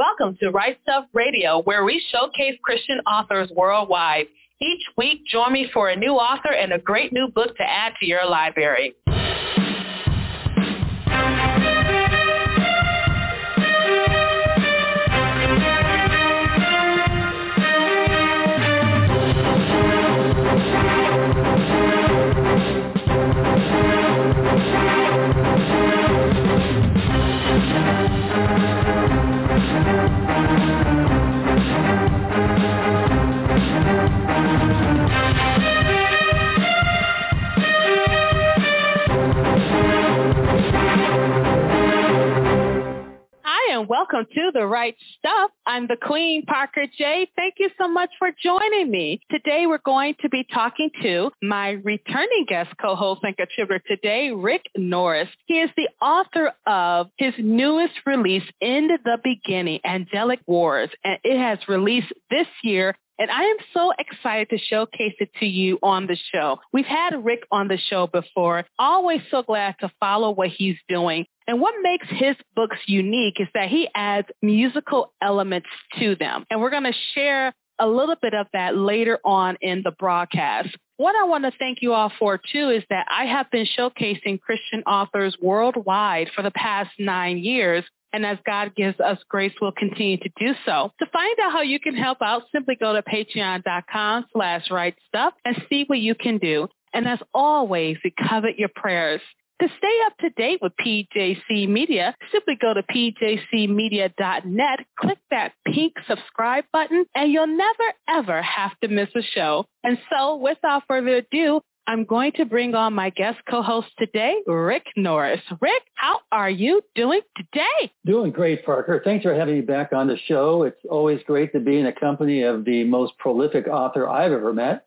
Welcome to Write Stuff Radio, where we showcase Christian authors worldwide. Each week, join me for a new author and a great new book to add to your library. And welcome to The Write Stuff. I'm the Queen, Parker J. Thank you so much for joining me. Today we're going to be talking to my returning guest co-host and contributor today, Rick Norris. He is the author of his newest release, In the Beginning, Angelic Wars, and it has released this year and I am so excited to showcase it to you on the show. We've had Rick on the show before. Always so glad to follow what he's doing. And what makes his books unique is that he adds musical elements to them. And we're going to share a little bit of that later on in the broadcast. What I want to thank you all for too is that I have been showcasing Christian authors worldwide for the past nine years. And as God gives us grace, we'll continue to do so. To find out how you can help out, simply go to patreon.com slash write stuff and see what you can do. And as always, we covet your prayers. To stay up to date with PJC Media, simply go to pjcmedia.net, click that pink subscribe button, and you'll never ever have to miss a show. And so without further ado, I'm going to bring on my guest co-host today, Rick Norris. Rick, how are you doing today? Doing great, Parker. Thanks for having me back on the show. It's always great to be in the company of the most prolific author I've ever met.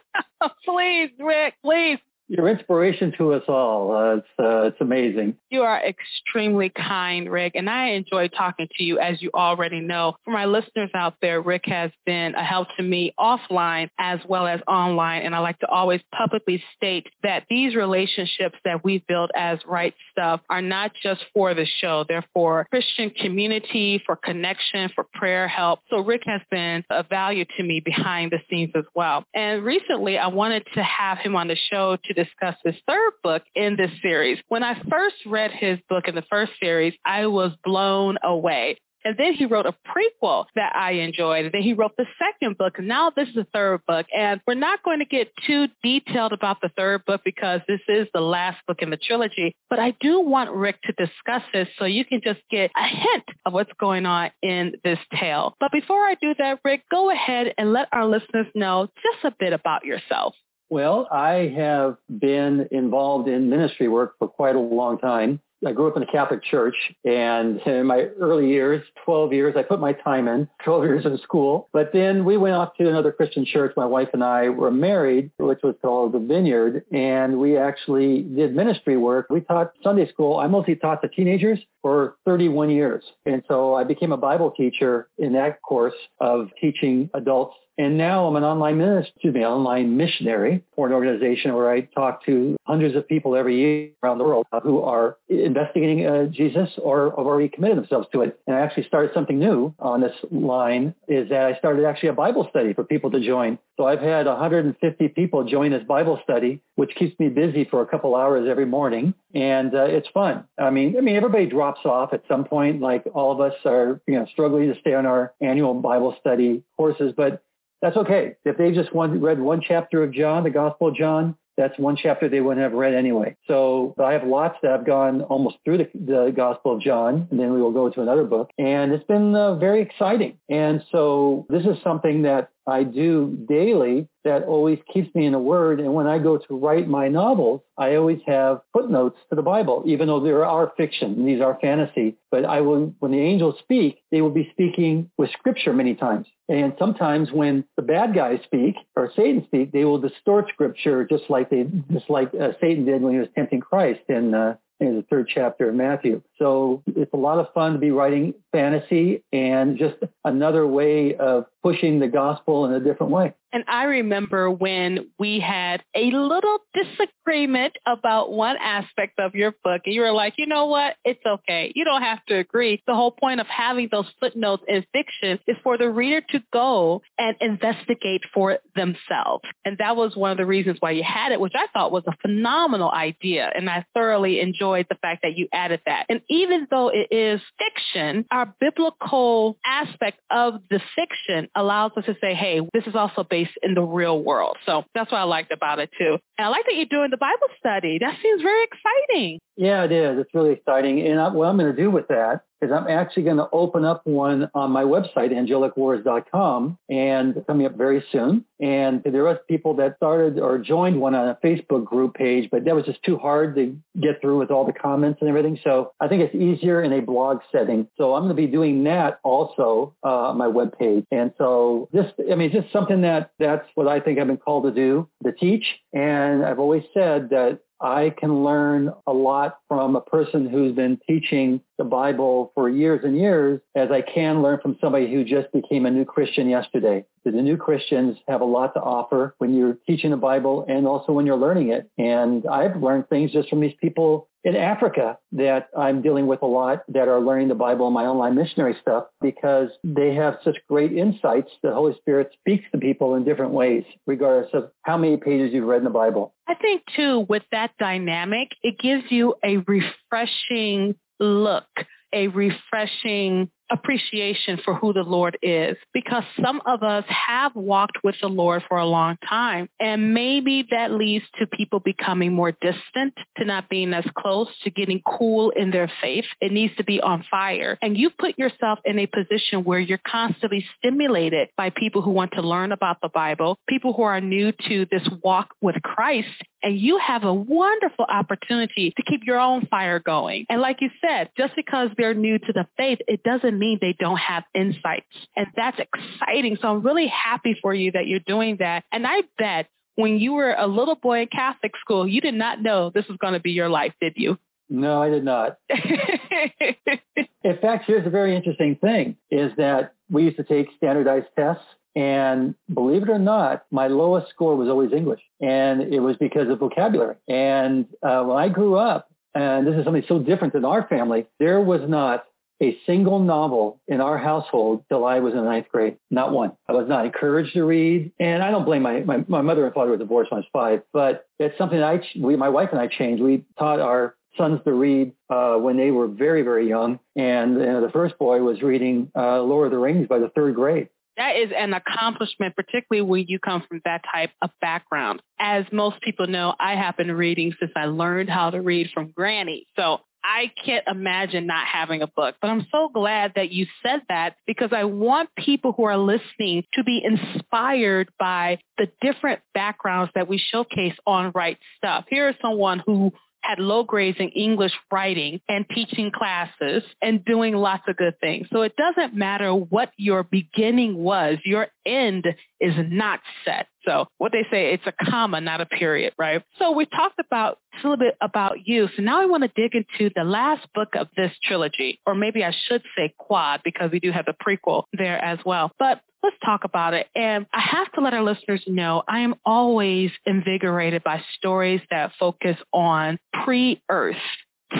please, Rick, please your inspiration to us all. Uh, it's uh, it's amazing. You are extremely kind, Rick, and I enjoy talking to you, as you already know. For my listeners out there, Rick has been a help to me offline as well as online, and I like to always publicly state that these relationships that we've built as Write Stuff are not just for the show; they're for Christian community, for connection, for prayer help. So Rick has been a value to me behind the scenes as well. And recently, I wanted to have him on the show to discuss his third book in this series. When I first read his book in the first series, I was blown away. And then he wrote a prequel that I enjoyed. And then he wrote the second book. And now this is the third book. And we're not going to get too detailed about the third book because this is the last book in the trilogy. But I do want Rick to discuss this so you can just get a hint of what's going on in this tale. But before I do that, Rick, go ahead and let our listeners know just a bit about yourself. Well, I have been involved in ministry work for quite a long time. I grew up in a Catholic Church, and in my early years, 12 years, I put my time in, 12 years in school. But then we went off to another Christian church. My wife and I were married, which was called the Vineyard, and we actually did ministry work. We taught Sunday school. I mostly taught the teenagers for 31 years. And so I became a Bible teacher in that course of teaching adults and now I'm an online minister, excuse me, online missionary for an organization where I talk to hundreds of people every year around the world who are investigating uh, Jesus or have already committed themselves to it. And I actually started something new on this line is that I started actually a Bible study for people to join. So I've had 150 people join this Bible study, which keeps me busy for a couple hours every morning. And uh, it's fun. I mean, I mean, everybody drops off at some point, like all of us are, you know, struggling to stay on our annual Bible study courses, but that's okay. If they just read one chapter of John, the Gospel of John, that's one chapter they wouldn't have read anyway. So I have lots that have gone almost through the, the Gospel of John, and then we will go to another book. And it's been uh, very exciting. And so this is something that I do daily that always keeps me in the Word. And when I go to write my novels, I always have footnotes to the Bible, even though there are fiction. and These are fantasy. But I will, when the angels speak, they will be speaking with Scripture many times. And sometimes when the bad guys speak or Satan speak, they will distort Scripture just like they, just like uh, Satan did when he was tempting Christ in uh, in the third chapter of Matthew. So it's a lot of fun to be writing fantasy and just another way of pushing the gospel in a different way. And I remember when we had a little disagreement about one aspect of your book, and you were like, you know what? It's okay. You don't have to agree. The whole point of having those footnotes in fiction is for the reader to go and investigate for themselves. And that was one of the reasons why you had it, which I thought was a phenomenal idea. And I thoroughly enjoyed the fact that you added that. And even though it is fiction, our biblical aspect of the fiction allows us to say, hey, this is also based in the real world. So that's what I liked about it too. And I like that you're doing the Bible study. That seems very exciting. Yeah, it is. It's really exciting. And I, what I'm going to do with that is I'm actually going to open up one on my website, angelicwars.com, and coming up very soon. And there are people that started or joined one on a Facebook group page, but that was just too hard to get through with all the comments and everything. So I think it's easier in a blog setting. So I'm going to be doing that also uh, on my webpage. And so this, I mean, just something that that's what I think I've been called to do, to teach. And I've always said that I can learn a lot from a person who's been teaching the Bible for years and years as I can learn from somebody who just became a new Christian yesterday. The new Christians have a lot to offer when you're teaching the Bible and also when you're learning it. And I've learned things just from these people in Africa that I'm dealing with a lot that are learning the Bible and my online missionary stuff because they have such great insights. The Holy Spirit speaks to people in different ways, regardless of how many pages you've read in the Bible. I think too, with that dynamic, it gives you a refreshing look, a refreshing appreciation for who the Lord is because some of us have walked with the Lord for a long time. And maybe that leads to people becoming more distant to not being as close to getting cool in their faith. It needs to be on fire. And you put yourself in a position where you're constantly stimulated by people who want to learn about the Bible people who are new to this walk with Christ and you have a wonderful opportunity to keep your own fire going. And like you said just because they're new to the faith it doesn't doesn't mean they don't have insights. And that's exciting. So I'm really happy for you that you're doing that. And I bet when you were a little boy in Catholic school, you did not know this was going to be your life, did you? No, I did not. in fact, here's a very interesting thing is that we used to take standardized tests and believe it or not, my lowest score was always English. And it was because of vocabulary. And uh, when I grew up, and this is something so different than our family, there was not a single novel in our household till I was in ninth grade. Not one. I was not encouraged to read. And I don't blame my, my, my mother and father were divorced when I was five, but it's something I, we, my wife and I changed. We taught our sons to read uh, when they were very, very young. And the first boy was reading uh, Lord of the Rings by the third grade. That is an accomplishment, particularly when you come from that type of background. As most people know, I have been reading since I learned how to read from Granny. So I can't imagine not having a book. But I'm so glad that you said that because I want people who are listening to be inspired by the different backgrounds that we showcase on Write Stuff. Here is someone who had low grades in English writing and teaching classes and doing lots of good things. So it doesn't matter what your beginning was, your end is not set. So what they say, it's a comma, not a period, right? So we talked about a little bit about you. So now I want to dig into the last book of this trilogy, or maybe I should say quad because we do have the prequel there as well. But let's talk about it. And I have to let our listeners know I am always invigorated by stories that focus on pre-Earth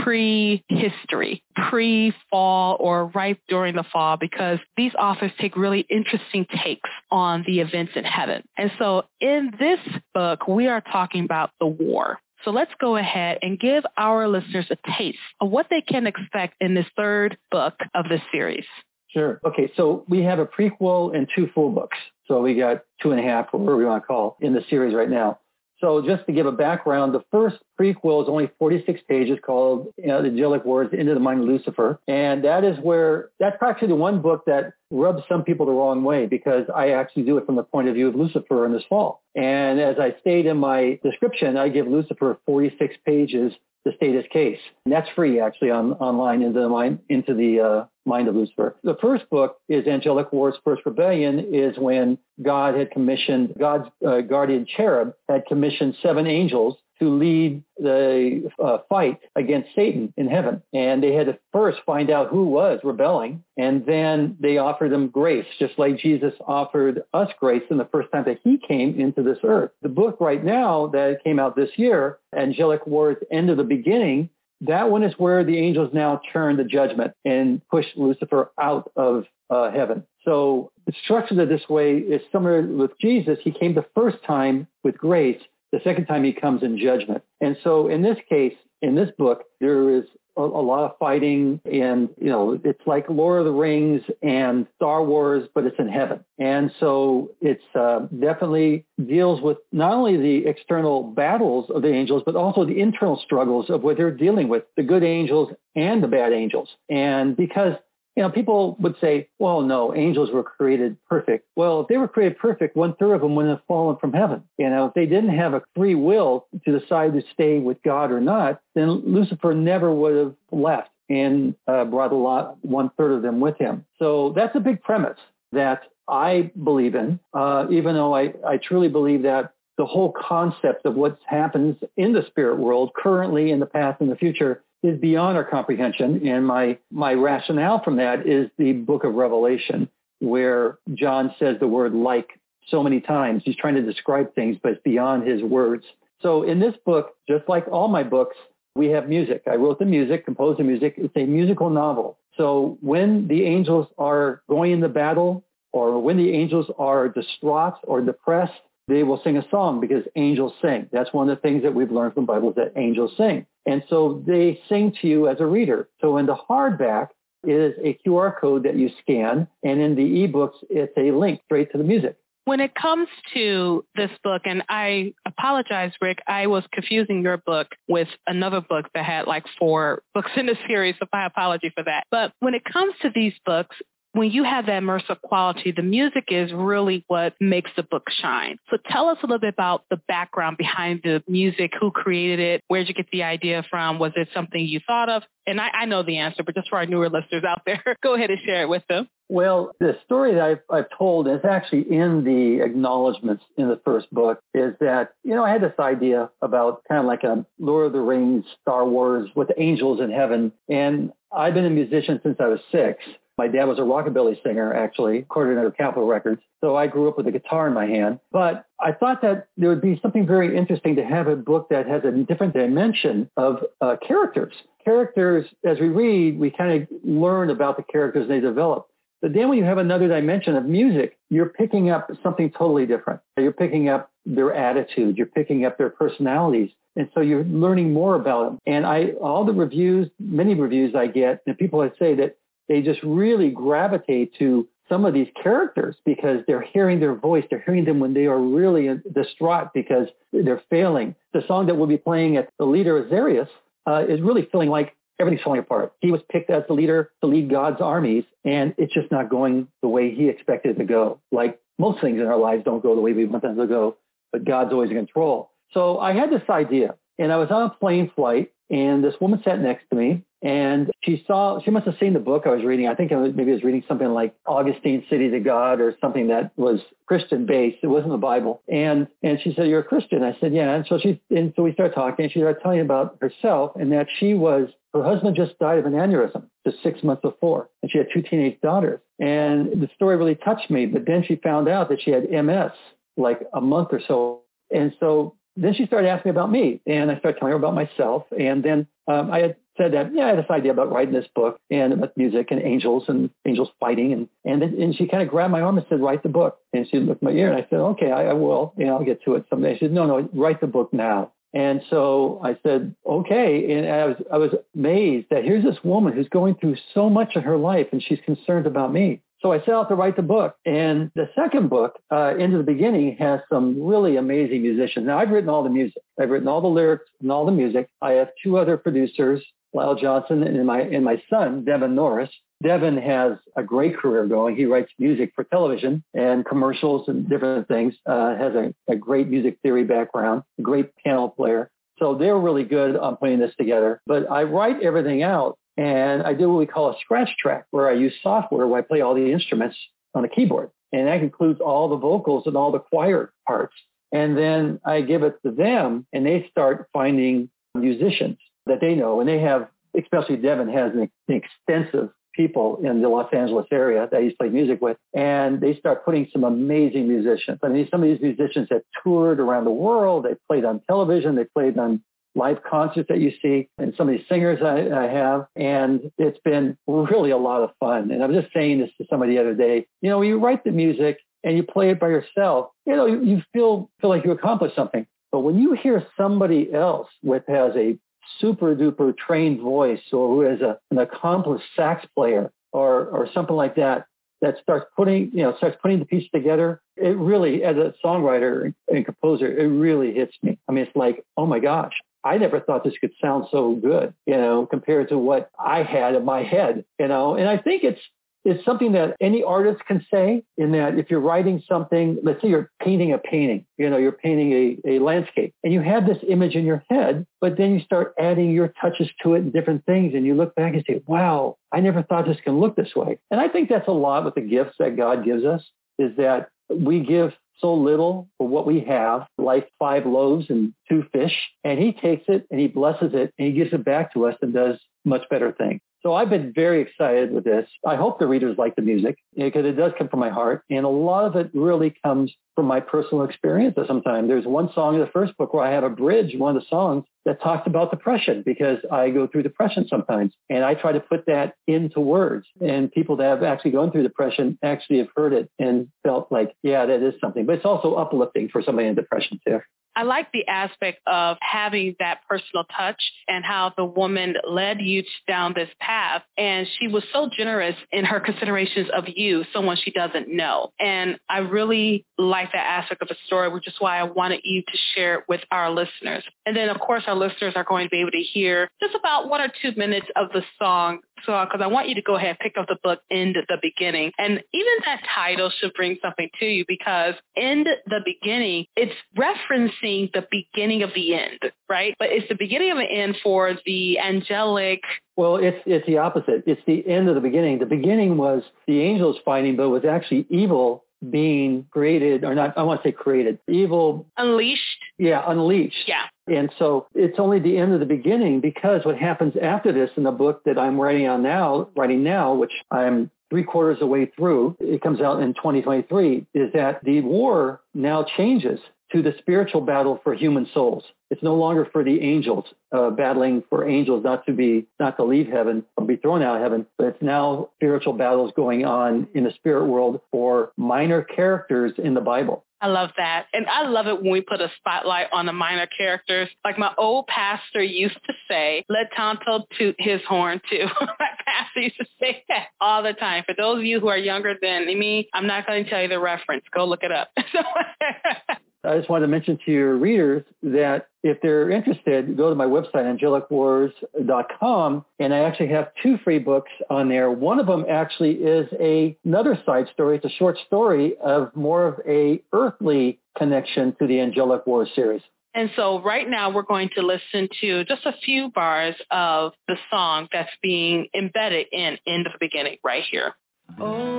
pre-history, pre-fall or right during the fall because these authors take really interesting takes on the events in heaven. And so in this book, we are talking about the war. So let's go ahead and give our listeners a taste of what they can expect in this third book of this series. Sure. Okay, so we have a prequel and two full books. So we got two and a half, whatever we want to call, in the series right now. So just to give a background, the first prequel is only 46 pages called you know, The Angelic Wars Into the Mind of Lucifer. And that is where, that's actually the one book that rubs some people the wrong way because I actually do it from the point of view of Lucifer in this fall. And as I state in my description, I give Lucifer 46 pages to status case. And that's free actually on, online into the mind, into the uh, mind of Lucifer. The first book is Angelic Wars First Rebellion is when God had commissioned, God's uh, guardian cherub had commissioned seven angels to lead the uh, fight against Satan in heaven. And they had to first find out who was rebelling, and then they offered them grace, just like Jesus offered us grace in the first time that he came into this earth. The book right now that came out this year, Angelic Wars End of the Beginning, that one is where the angels now turn the judgment and push Lucifer out of uh, heaven. So it's structured this way is similar with Jesus. He came the first time with grace. The second time he comes in judgment. And so in this case, in this book, there is a, a, lot of fighting and, you know, it's like Lord of the Rings and Star Wars, but it's in heaven. And so it's uh, definitely deals with not only the external battles of the angels, but also the internal struggles of what they're dealing with, the good angels and the bad angels. And because you know, people would say, well, no, angels were created perfect. Well, if they were created perfect, one third of them wouldn't have fallen from heaven. You know, if they didn't have a free will to decide to stay with God or not, then Lucifer never would have left and uh, brought a lot, one third of them with him. So that's a big premise that I believe in, uh, even though I, I truly believe that the whole concept of what happens in the spirit world currently, in the past, and the future is beyond our comprehension. And my, my rationale from that is the book of Revelation, where John says the word like so many times. He's trying to describe things, but it's beyond his words. So in this book, just like all my books, we have music. I wrote the music, composed the music. It's a musical novel. So when the angels are going into battle or when the angels are distraught or depressed, they will sing a song because angels sing. That's one of the things that we've learned from the Bible is that angels sing. And so they sing to you as a reader. So in the hardback is a QR code that you scan. And in the ebooks, it's a link straight to the music. When it comes to this book, and I apologize, Rick, I was confusing your book with another book that had like four books in the series, so my apology for that. But when it comes to these books, when you have that immersive quality, the music is really what makes the book shine. So tell us a little bit about the background behind the music, who created it, where'd you get the idea from? Was it something you thought of? And I, I know the answer, but just for our newer listeners out there, go ahead and share it with them. Well, the story that I've, I've told is actually in the acknowledgments in the first book is that, you know, I had this idea about kind of like a Lord of the Rings, Star Wars with angels in heaven. And I've been a musician since I was six. My dad was a rockabilly singer, actually, coordinator of Capitol Records. So I grew up with a guitar in my hand. But I thought that there would be something very interesting to have a book that has a different dimension of uh, characters. Characters, as we read, we kind of learn about the characters they develop. But then when you have another dimension of music, you're picking up something totally different. You're picking up their attitude. You're picking up their personalities. And so you're learning more about them. And I, all the reviews, many reviews I get, and people say that they just really gravitate to some of these characters because they're hearing their voice. They're hearing them when they are really distraught because they're failing. The song that we'll be playing at the leader Azarias uh, is really feeling like everything's falling apart. He was picked as the leader to lead God's armies, and it's just not going the way he expected it to go. Like most things in our lives don't go the way we want them to go, but God's always in control. So I had this idea, and I was on a plane flight, and this woman sat next to me, and she saw, she must have seen the book I was reading. I think I was, maybe I was reading something like Augustine City to God or something that was Christian based. It wasn't the Bible. And, and she said, you're a Christian. I said, yeah. And so she, and so we started talking and she started telling me about herself and that she was, her husband just died of an aneurysm just six months before. And she had two teenage daughters. And the story really touched me. But then she found out that she had MS like a month or so. And so then she started asking about me and I started telling her about myself. And then um, I had said that, yeah, I had this idea about writing this book and about music and angels and angels fighting. And, and, and she kind of grabbed my arm and said, write the book. And she looked at my ear and I said, okay, I, I will. You know, I'll get to it someday. She said, no, no, write the book now. And so I said, okay. And I was, I was amazed that here's this woman who's going through so much in her life and she's concerned about me. So I set out to write the book. And the second book, uh, Into the Beginning, has some really amazing musicians. Now, I've written all the music. I've written all the lyrics and all the music. I have two other producers, Lyle Johnson and my, and my son, Devin Norris. Devin has a great career going. He writes music for television and commercials and different things, uh, has a, a great music theory background, great piano player. So they're really good on putting this together. But I write everything out and I do what we call a scratch track where I use software where I play all the instruments on a keyboard. And that includes all the vocals and all the choir parts. And then I give it to them and they start finding musicians that they know. And they have, especially Devin has an, an extensive people in the Los Angeles area that he's played music with. And they start putting some amazing musicians. I mean, some of these musicians have toured around the world. They played on television. They played on live concerts that you see and some of these singers I, I, have. And it's been really a lot of fun. And I was just saying this to somebody the other day. You know, when you write the music and you play it by yourself, you know, you, you feel feel like you accomplished something. But when you hear somebody else with has a super duper trained voice or who is a, an accomplished sax player or, or something like that, that starts putting, you know, starts putting the piece together, it really, as a songwriter and composer, it really hits me. I mean, it's like, oh my gosh, I never thought this could sound so good, you know, compared to what I had in my head, you know, and I think it's, it's something that any artist can say in that if you're writing something, let's say you're painting a painting, you know, you're painting a, a landscape and you have this image in your head, but then you start adding your touches to it and different things. And you look back and say, wow, I never thought this can look this way. And I think that's a lot with the gifts that God gives us is that we give so little for what we have, like five loaves and two fish, and he takes it and he blesses it and he gives it back to us and does much better things. So I've been very excited with this. I hope the readers like the music eh, because it does come from my heart. And a lot of it really comes from my personal experience sometimes. There's one song in the first book where I have a bridge, one of the songs that talks about depression because I go through depression sometimes. And I try to put that into words. And people that have actually gone through depression actually have heard it and felt like, yeah, that is something. But it's also uplifting for somebody in depression too. I like the aspect of having that personal touch and how the woman led you down this path. And she was so generous in her considerations of you, someone she doesn't know. And I really like that aspect of the story, which is why I wanted you to share it with our listeners. And then, of course, our listeners are going to be able to hear just about one or two minutes of the song so uh, because I want you to go ahead and pick up the book End the beginning. And even that title should bring something to you because in the beginning, it's referencing the beginning of the end, right? But it's the beginning of the end for the angelic well, it's it's the opposite. It's the end of the beginning. The beginning was the angels fighting, but it was actually evil being created, or not, I want to say created, evil. Unleashed? Yeah, unleashed. Yeah. And so it's only the end of the beginning because what happens after this in the book that I'm writing on now, writing now, which I'm three quarters of the way through, it comes out in 2023, is that the war now changes to the spiritual battle for human souls. It's no longer for the angels uh, battling for angels not to be not to leave heaven or be thrown out of heaven, but it's now spiritual battles going on in the spirit world for minor characters in the Bible. I love that. And I love it when we put a spotlight on the minor characters. Like my old pastor used to say, let Tonto toot his horn too. my pastor used to say that all the time. For those of you who are younger than me, I'm not going to tell you the reference. Go look it up. I just wanted to mention to your readers that if they're interested, go to my website, angelicwars.com, and I actually have two free books on there. One of them actually is a, another side story. It's a short story of more of a earthly connection to the Angelic Wars series. And so right now we're going to listen to just a few bars of the song that's being embedded in in the beginning right here. Oh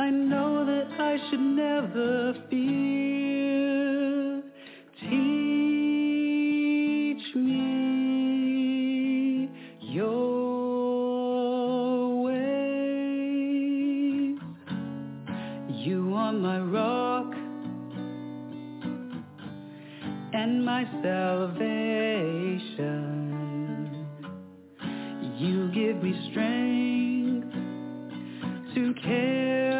I know that I should never fear. Teach me your ways. You are my rock and my salvation. You give me strength to carry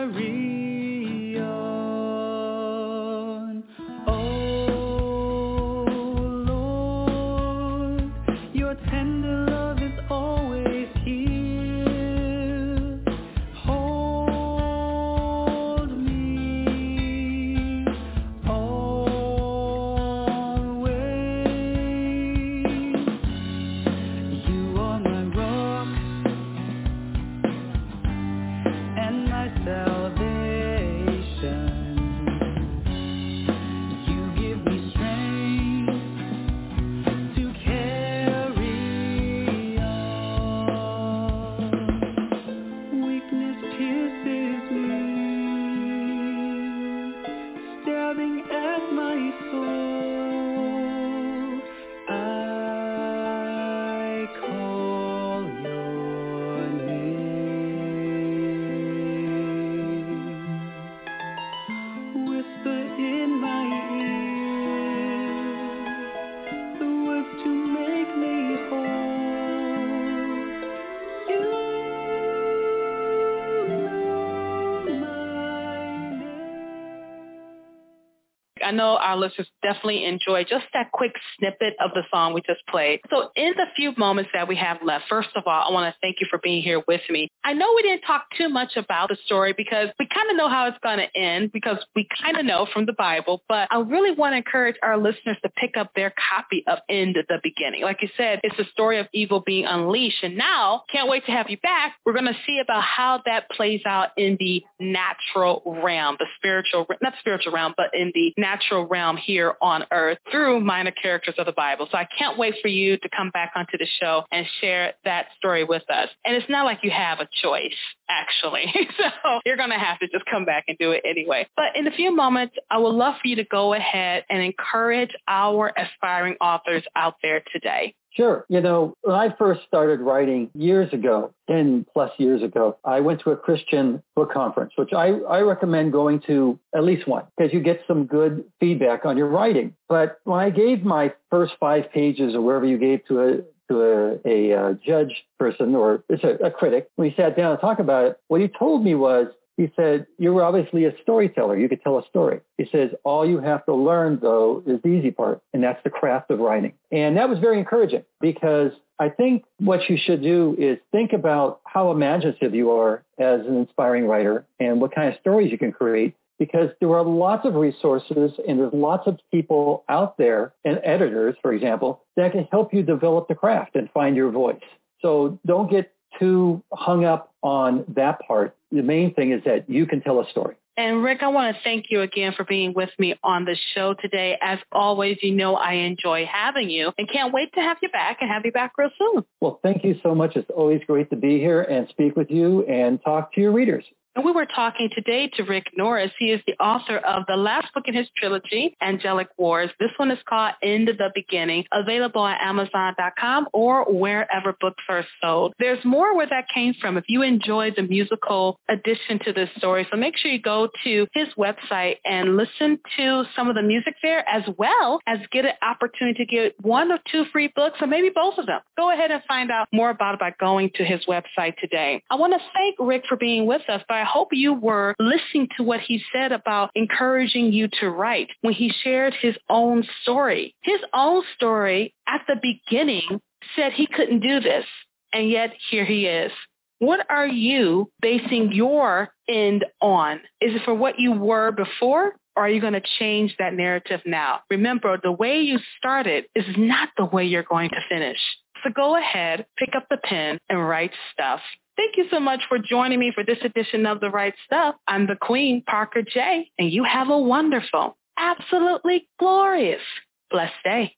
I know uh, our listeners definitely enjoy just that quick snippet of the song we just played. So in the few moments that we have left, first of all, I want to thank you for being here with me. I know we didn't talk too much about the story because we kind of know how it's going to end because we kind of know from the Bible, but I really want to encourage our listeners to pick up their copy of End of the Beginning. Like you said, it's the story of evil being unleashed. And now, can't wait to have you back. We're going to see about how that plays out in the natural realm, the spiritual, not spiritual realm, but in the natural realm here on earth through minor characters of the Bible. So I can't wait for you to come back onto the show and share that story with us. And it's not like you have a choice, actually. so you're going to have to just come back and do it anyway. But in a few moments, I would love for you to go ahead and encourage our aspiring authors out there today. Sure. You know, when I first started writing years ago, 10 plus years ago, I went to a Christian book conference, which I, I recommend going to at least one because you get some good feedback on your writing. But when I gave my first five pages or wherever you gave to a, to a, a, a judge person or it's a, a critic, we sat down and talked about it. What he told me was, he said, you're obviously a storyteller. You could tell a story. He says, all you have to learn, though, is the easy part, and that's the craft of writing. And that was very encouraging because I think what you should do is think about how imaginative you are as an inspiring writer and what kind of stories you can create because there are lots of resources and there's lots of people out there and editors, for example, that can help you develop the craft and find your voice. So don't get too hung up on that part. The main thing is that you can tell a story. And Rick, I want to thank you again for being with me on the show today. As always, you know I enjoy having you and can't wait to have you back and have you back real soon. Well, thank you so much. It's always great to be here and speak with you and talk to your readers. And we were talking today to Rick Norris. He is the author of the last book in his trilogy, Angelic Wars. This one is called End of the Beginning, available on Amazon.com or wherever books are sold. There's more where that came from if you enjoyed the musical addition to this story. So make sure you go to his website and listen to some of the music there as well as get an opportunity to get one or two free books or maybe both of them. Go ahead and find out more about it by going to his website today. I want to thank Rick for being with us, but I hope you were listening to what he said about encouraging you to write when he shared his own story. His own story at the beginning said he couldn't do this, and yet here he is. What are you basing your end on? Is it for what you were before? Or are you going to change that narrative now? Remember, the way you started is not the way you're going to finish. So go ahead, pick up the pen, and write stuff. Thank you so much for joining me for this edition of The Write Stuff. I'm the Queen, Parker J, and you have a wonderful, absolutely glorious, blessed day.